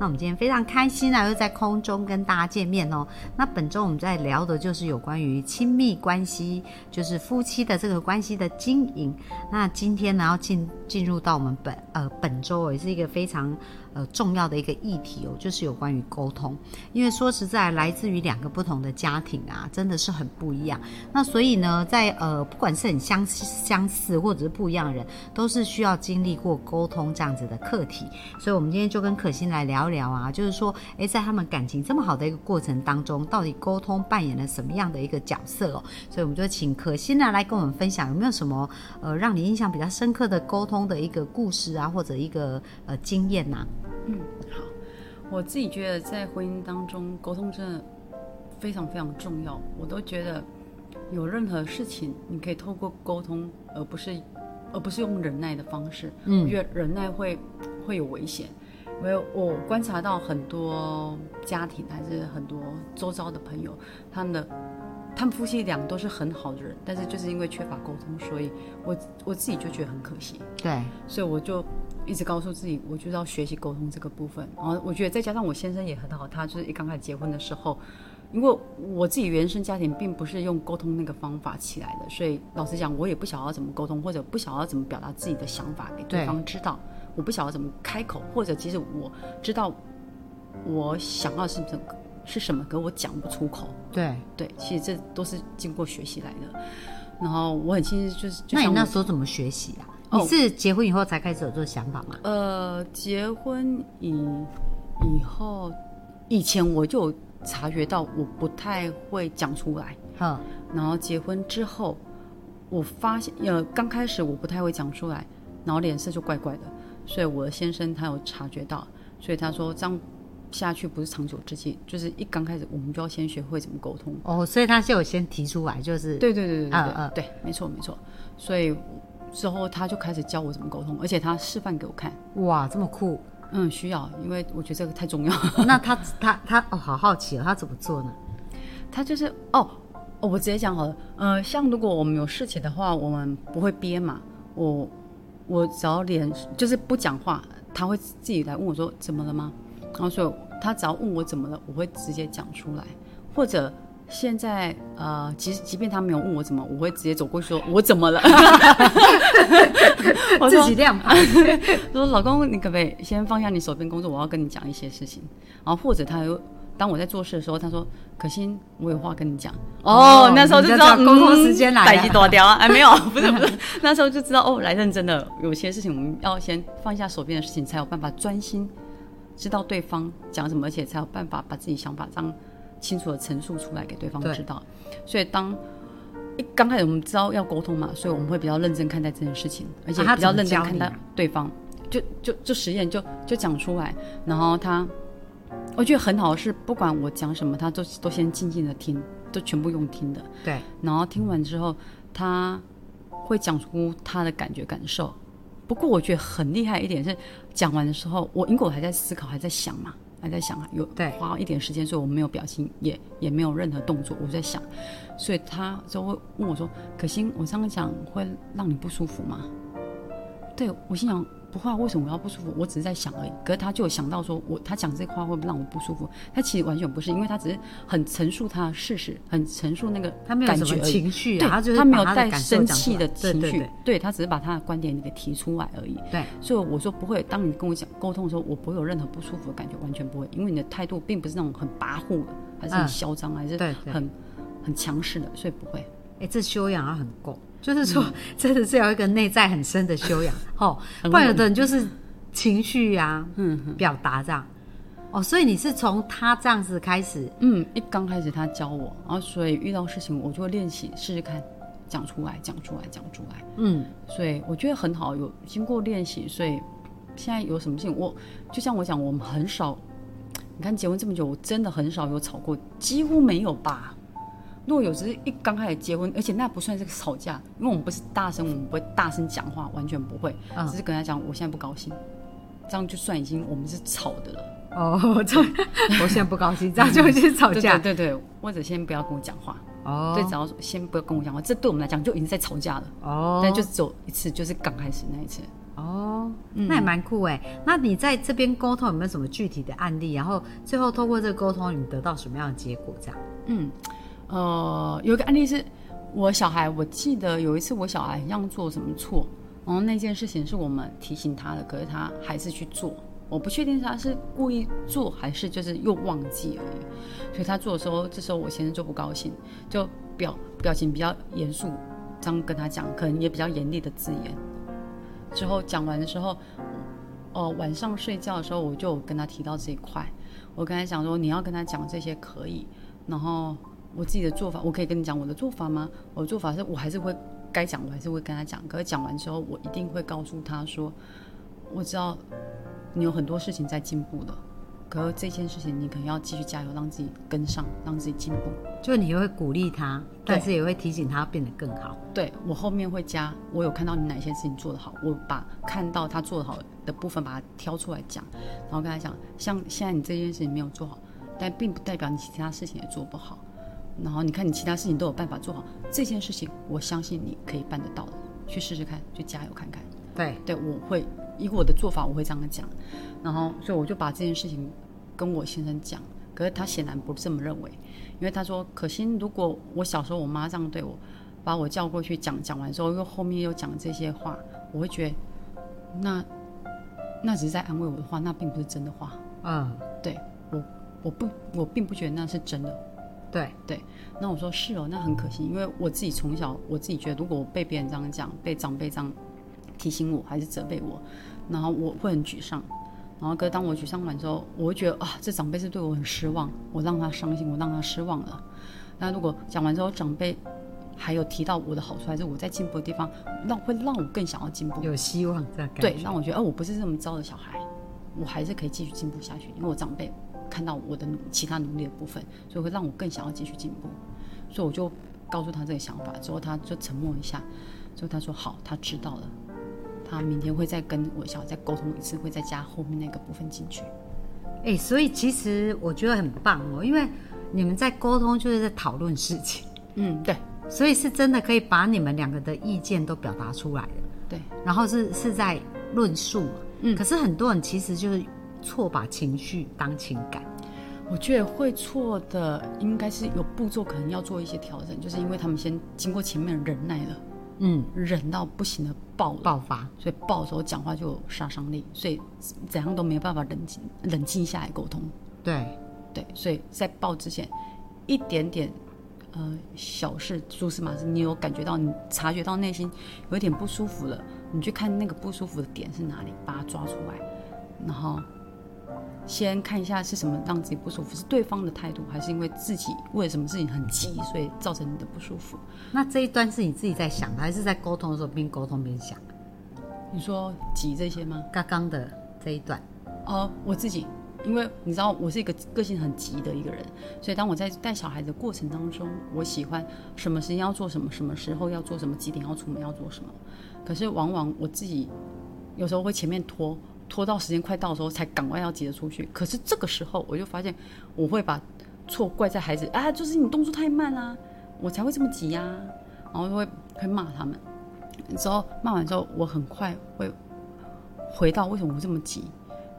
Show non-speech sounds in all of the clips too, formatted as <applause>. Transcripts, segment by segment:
那我们今天非常开心啊，又在空中跟大家见面哦。那本周我们在聊的就是有关于亲密关系，就是夫妻的这个关系的经营。那今天呢，要进进入到我们本呃本周也是一个非常呃重要的一个议题哦，就是有关于沟通。因为说实在，来自于两个不同的家庭啊，真的是很不一样。那所以呢，在呃不管是很相相似或者是不一样的人，都是需要经历过沟通这样子的课题。所以我们今天就跟可心来聊。聊啊，就是说，哎，在他们感情这么好的一个过程当中，到底沟通扮演了什么样的一个角色哦？所以我们就请可心呢来跟我们分享，有没有什么呃让你印象比较深刻的沟通的一个故事啊，或者一个呃经验呐？嗯，好，我自己觉得在婚姻当中，沟通真的非常非常重要。我都觉得有任何事情，你可以透过沟通，而不是而不是用忍耐的方式。嗯，我觉得忍耐会会有危险。没有，我观察到很多家庭，还是很多周遭的朋友，他们的他们夫妻俩都是很好的人，但是就是因为缺乏沟通，所以我我自己就觉得很可惜。对，所以我就一直告诉自己，我就要学习沟通这个部分。然后我觉得再加上我先生也很好，他就是一刚开始结婚的时候，因为我自己原生家庭并不是用沟通那个方法起来的，所以老实讲，我也不晓得怎么沟通，或者不晓得怎么表达自己的想法给对方知道。我不晓得怎么开口，或者其实我知道我想要是什么是什么，可我讲不出口。对对，其实这都是经过学习来的。然后我很清楚，就是，那你那时候怎么学习啊？你是结婚以后才开始有这个想法吗？呃，结婚以以后，以前我就察觉到我不太会讲出来。嗯，然后结婚之后，我发现，呃，刚开始我不太会讲出来，然后脸色就怪怪的。所以我的先生他有察觉到，所以他说这样下去不是长久之计，就是一刚开始我们就要先学会怎么沟通。哦，所以他就有先提出来，就是对对对对对对，对，没错没错。所以之后他就开始教我怎么沟通，而且他示范给我看。哇，这么酷！嗯，需要，因为我觉得这个太重要。<laughs> 那他他他哦，好好奇哦，他怎么做呢？他就是哦哦，我直接讲好了。呃，像如果我们有事情的话，我们不会憋嘛，我。我只要脸就是不讲话，他会自己来问我说怎么了吗？然后所以他只要问我怎么了，我会直接讲出来。或者现在呃，其实即便他没有问我怎么，我会直接走过去说我怎么了？<laughs> 我自己亮牌，<laughs> 说老公，你可不可以先放下你手边工作，我要跟你讲一些事情。然后或者他又。当我在做事的时候，他说：“可心，我有话跟你讲。”哦，那时候就知道沟通时间来了，待机多掉啊！<laughs> 哎，没有，不是不是，那时候就知道哦，来认真的。有些事情我们要先放下手边的事情，才有办法专心知道对方讲什么，而且才有办法把自己想法这样清楚的陈述出来给对方知道。所以当一刚开始我们知道要沟通嘛，所以我们会比较认真看待这件事情，而且比较认真看待对方，就就就实验就就讲出来，然后他。我觉得很好的是，不管我讲什么，他都都先静静的听，都全部用听的。对。然后听完之后，他会讲出他的感觉感受。不过我觉得很厉害一点是，讲完的时候，我因为我还在思考，还在想嘛，还在想，有花一点时间，所以我没有表情，也也没有任何动作，我在想。所以他就会问我说：“可心，我这样讲会让你不舒服吗？”对我心想。不会，为什么我要不舒服？我只是在想而已。可是他就有想到说，我他讲这话会不会让我不舒服？他其实完全不是，因为他只是很陈述他的事实，很陈述那个他没有什么情绪，对，他没有带生气的情绪，对他只是把他的观点给提出来而已。对，所以我说不会。当你跟我讲沟通的时候，我不会有任何不舒服的感觉，完全不会，因为你的态度并不是那种很跋扈的，还是很嚣张，还是很很强势的，所以不会。哎，这修养要很够。就是说，<laughs> 真的是要一个内在很深的修养，<laughs> 哦，不然有的人就是情绪呀，嗯，表达这样，哦，所以你是从他这样子开始，嗯，一刚开始他教我，然后所以遇到事情我就会练习试试看，讲出来，讲出来，讲出来，嗯，所以我觉得很好，有经过练习，所以现在有什么事情，我就像我讲，我们很少，你看结婚这么久，我真的很少有吵过，几乎没有吧。如果有时一刚开始结婚，而且那不算是个吵架，因为我们不是大声，我们不会大声讲话，完全不会，只是跟他讲我现在不高兴，这样就算已经我们是吵的了。哦，这我现在不高兴，这样就已经吵架。<laughs> 对对对，或者先不要跟我讲话。哦，对，只要先不要跟我讲话，这对我们来讲就已经在吵架了。哦，但就只有一次，就是刚开始那一次。哦，那也蛮酷哎。那你在这边沟通有没有什么具体的案例？然后最后透过这个沟通，你得到什么样的结果？这样？嗯，呃，有一个案例是我小孩，我记得有一次我小孩一样做什么错，然后那件事情是我们提醒他的，可是他还是去做。我不确定他是故意做还是就是又忘记而已。所以他做的时候，这时候我先生就不高兴，就表表情比较严肃，这样跟他讲，可能也比较严厉的字眼。之后讲完的时候，哦，晚上睡觉的时候，我就跟他提到这一块。我跟他讲说，你要跟他讲这些可以，然后我自己的做法，我可以跟你讲我的做法吗？我的做法是我还是会该讲，我还是会跟他讲。可是讲完之后，我一定会告诉他说，我知道你有很多事情在进步的。可是这件事情，你可能要继续加油，让自己跟上，让自己进步。就你会鼓励他，但是也会提醒他变得更好。对我后面会加，我有看到你哪些事情做得好，我把看到他做得好的部分把它挑出来讲，然后跟他讲，像现在你这件事情没有做好，但并不代表你其他事情也做不好。然后你看你其他事情都有办法做好，这件事情我相信你可以办得到的，去试试看，去加油看看。对对，我会以我的做法，我会这样讲。然后，所以我就把这件事情跟我先生讲，可是他显然不这么认为，因为他说：“可心，如果我小时候我妈这样对我，把我叫过去讲讲完之后，又后面又讲这些话，我会觉得那那只是在安慰我的话，那并不是真的话。”嗯，对我我不我并不觉得那是真的。对对，那我说是哦，那很可惜，因为我自己从小我自己觉得，如果我被别人这样讲，被长辈这样提醒我还是责备我，然后我会很沮丧。然后，可当我沮丧完之后，我会觉得啊，这长辈是对我很失望，我让他伤心，我让他失望了。那如果讲完之后，长辈还有提到我的好处，还是我在进步的地方，让会让我更想要进步，有希望这样对，让我觉得，哦，我不是这么糟的小孩，我还是可以继续进步下去，因为我长辈看到我的其他努力的部分，所以会让我更想要继续进步。所以我就告诉他这个想法之后，他就沉默一下，之后他说好，他知道了。他明天会再跟我小孩再沟通一次，会再加后面那个部分进去。哎，所以其实我觉得很棒哦，因为你们在沟通就是在讨论事情。嗯，对，<laughs> 所以是真的可以把你们两个的意见都表达出来的。对，然后是是在论述嘛。嗯，可是很多人其实就是错把情绪当情感。我觉得会错的应该是有步骤，可能要做一些调整，就是因为他们先经过前面忍耐了。嗯，忍到不行的爆爆发，所以爆的时候讲话就有杀伤力，所以怎样都没有办法冷静冷静下来沟通。对对，所以在爆之前，一点点呃小事蛛丝马迹，你有感觉到你察觉到内心有一点不舒服了，你去看那个不舒服的点是哪里，把它抓出来，然后。先看一下是什么让自己不舒服，是对方的态度，还是因为自己为了什么事情很急，所以造成你的不舒服？那这一段是你自己在想，还是在沟通的时候边沟通边想？你说急这些吗？刚刚的这一段？哦，我自己，因为你知道我是一个个性很急的一个人，所以当我在带小孩的过程当中，我喜欢什么时间要做什么，什么时候要做什么，几点要出门要做什么。可是往往我自己有时候会前面拖。拖到时间快到的时候，才赶快要急着出去。可是这个时候，我就发现我会把错怪在孩子啊，就是你动作太慢啦，我才会这么急呀。然后就会会骂他们。之后骂完之后，我很快会回到为什么我这么急？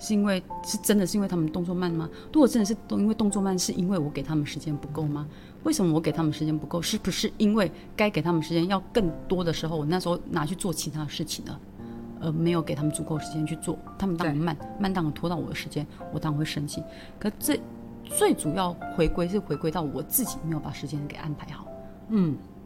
是因为是真的是因为他们动作慢吗？如果真的是因为动作慢，是因为我给他们时间不够吗？为什么我给他们时间不够？是不是因为该给他们时间要更多的时候，我那时候拿去做其他事情了？呃，没有给他们足够时间去做，他们当然慢，慢当然拖到我的时间，我当然会生气。可这最主要回归是回归到我自己没有把时间给安排好。嗯，对。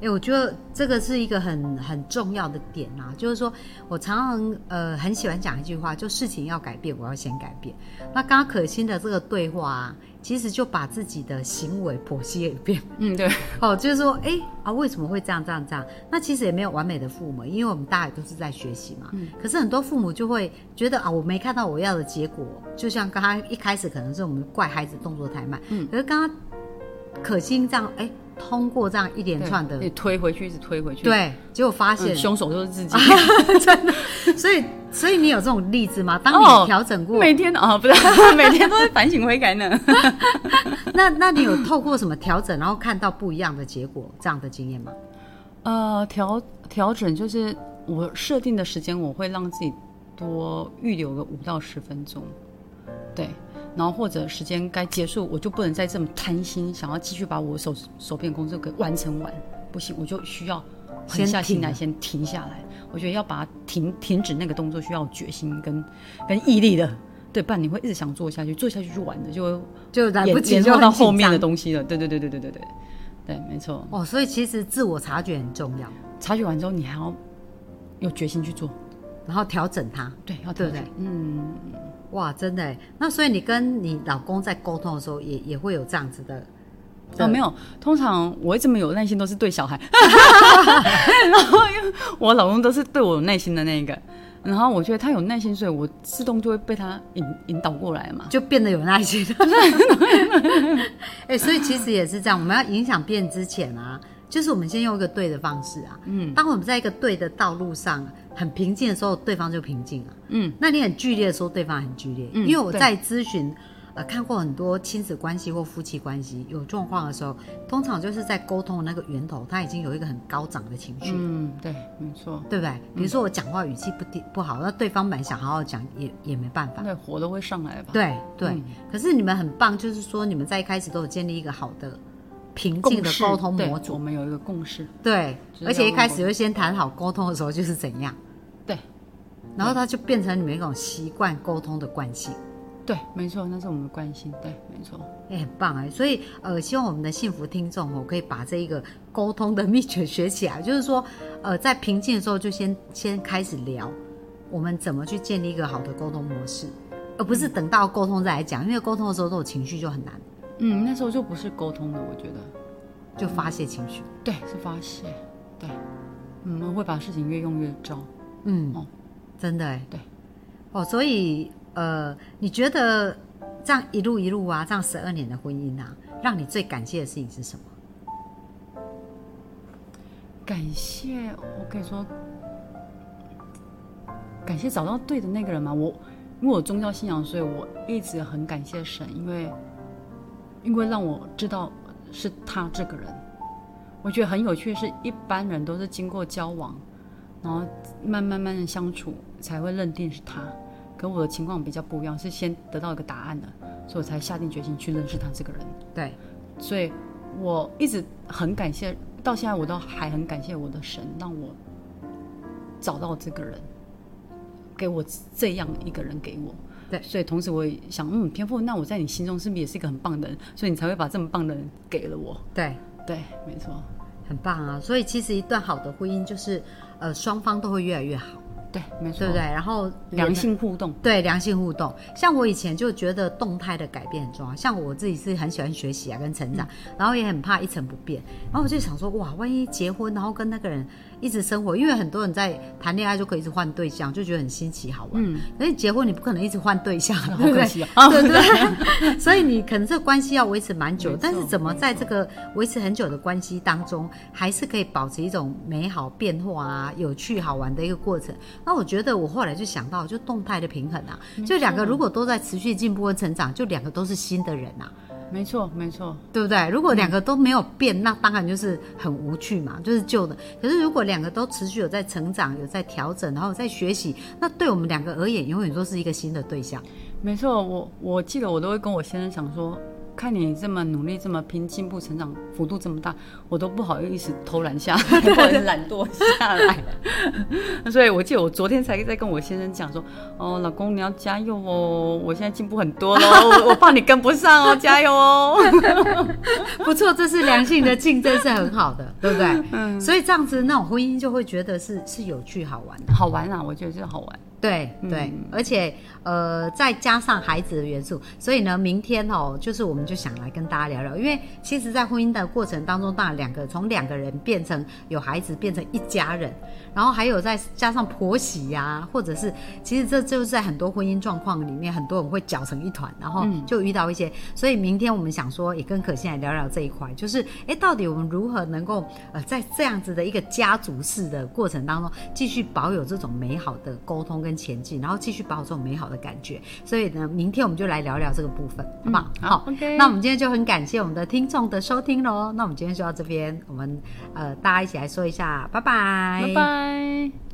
哎，我觉得这个是一个很很重要的点啊，就是说我常常呃很喜欢讲一句话，就事情要改变，我要先改变。那刚刚可心的这个对话。啊，其实就把自己的行为剖析了一遍。嗯，对。哦，就是说，哎啊，为什么会这样这样这样？那其实也没有完美的父母，因为我们大家都是在学习嘛。嗯。可是很多父母就会觉得啊，我没看到我要的结果。就像刚刚一开始可能是我们怪孩子动作太慢。嗯。可是刚刚可心这样，哎，通过这样一连串的，你推回去，一直推回去，对，结果发现凶手就是自己，<laughs> 真的。所以，所以你有这种例子吗？当你调整过，每天哦，不是 <laughs> 每天都在反省悔改呢。<laughs> 那，那你有透过什么调整，然后看到不一样的结果，这样的经验吗？呃，调调整就是我设定的时间，我会让自己多预留个五到十分钟，对。然后或者时间该结束，我就不能再这么贪心，想要继续把我手手边工作给完成完，不行，我就需要狠下心来先停下来。我觉得要把它停停止那个动作，需要决心跟跟毅力的，对，不然你会一直想做下去，做下去就完了，就就来不及就到后面的东西了。对对对对对对对，对，没错。哦，所以其实自我察觉很重要，察觉完之后，你还要有决心去做，然后调整它，对，要对不对？嗯。哇，真的那所以你跟你老公在沟通的时候，也也会有这样子的？哦，没有，通常我会这么有耐心，都是对小孩。<laughs> 然后因为我老公都是对我有耐心的那一个，然后我觉得他有耐心，所以我自动就会被他引引导过来嘛，就变得有耐心。<laughs> 哎，所以其实也是这样，我们要影响别人之前啊，就是我们先用一个对的方式啊。嗯，当我们在一个对的道路上。很平静的时候，对方就平静了。嗯，那你很剧烈的时候，对方很剧烈。嗯，因为我在咨询，呃，看过很多亲子关系或夫妻关系有状况的时候，通常就是在沟通的那个源头，他已经有一个很高涨的情绪。嗯，对，没错，对不对？比如说我讲话语气不不好，那对方本来想好好讲，也也没办法。对，火都会上来吧？对对。可是你们很棒，就是说你们在一开始都有建立一个好的。平静的沟通模组，我们有一个共识。对，而且一开始就先谈好沟通的时候就是怎样。对，然后它就变成你们一种习惯沟通的惯性。对，没错，那是我们的惯性。对，没错，也很棒哎。所以呃，希望我们的幸福听众哦，可以把这一个沟通的秘诀学起来。<laughs> 就是说，呃，在平静的时候就先先开始聊，我们怎么去建立一个好的沟通模式，而不是等到沟通再来讲，因为沟通的时候都有情绪就很难。嗯，那时候就不是沟通了，我觉得，就发泄情绪。对，是发泄。对，嗯，会把事情越用越糟。嗯，哦，真的哎。对。哦，所以呃，你觉得这样一路一路啊，这样十二年的婚姻啊，让你最感谢的事情是什么？感谢，我可以说，感谢找到对的那个人嘛。我因为我宗教信仰，所以我一直很感谢神，因为。因为让我知道是他这个人，我觉得很有趣。是一般人都是经过交往，然后慢慢慢的相处，才会认定是他。可我的情况比较不一样，是先得到一个答案的，所以我才下定决心去认识他这个人。对，所以我一直很感谢，到现在我都还很感谢我的神，让我找到这个人，给我这样一个人给我。对，所以同时我也想，嗯，天赋，那我在你心中是不是也是一个很棒的人？所以你才会把这么棒的人给了我。对，对，没错，很棒啊！所以其实一段好的婚姻就是，呃，双方都会越来越好。对，没错，对不对？然后良性互动，对，良性互动。像我以前就觉得动态的改变很重要，像我自己是很喜欢学习啊，跟成长，然后也很怕一成不变。然后我就想说，哇，万一结婚，然后跟那个人。一直生活，因为很多人在谈恋爱就可以一直换对象，就觉得很新奇好玩。嗯，可是结婚你不可能一直换对象 <laughs> <laughs> 对不对？对不对？所以你可能这个关系要维持蛮久，但是怎么在这个维持很久的关系当中，还是可以保持一种美好变化啊、有趣好玩的一个过程？那我觉得我后来就想到，就动态的平衡啊，就两个如果都在持续进步和成长，就两个都是新的人啊。没错，没错，对不对？如果两个都没有变，那当然就是很无趣嘛，就是旧的。可是如果两个都持续有在成长，有在调整，然后在学习，那对我们两个而言，永远都是一个新的对象。没错，我我记得我都会跟我先生讲说。看你这么努力，这么拼，进步成长幅度这么大，我都不好意思偷懒下，不好意思懒惰下来。<laughs> 所以我记得我昨天才在跟我先生讲说，哦，老公你要加油哦，我现在进步很多喽，我怕你跟不上哦，加油哦。<laughs> 不错，这是良性的竞争是很好的，对不对？嗯。所以这样子那种婚姻就会觉得是是有趣好玩的，好玩啊，我觉得是好玩。对对，而且呃，再加上孩子的元素，所以呢，明天哦，就是我们就想来跟大家聊聊，因为其实，在婚姻的过程当中，当然两个从两个人变成有孩子，变成一家人，然后还有再加上婆媳呀，或者是其实这就是在很多婚姻状况里面，很多人会搅成一团，然后就遇到一些，所以明天我们想说，也跟可心来聊聊这一块，就是哎，到底我们如何能够呃，在这样子的一个家族式的过程当中，继续保有这种美好的沟通跟。前进，然后继续保有这种美好的感觉。所以呢，明天我们就来聊聊这个部分，好不好？好，OK。那我们今天就很感谢我们的听众的收听喽。那我们今天就到这边，我们呃大家一起来说一下，拜拜，拜拜。Bye.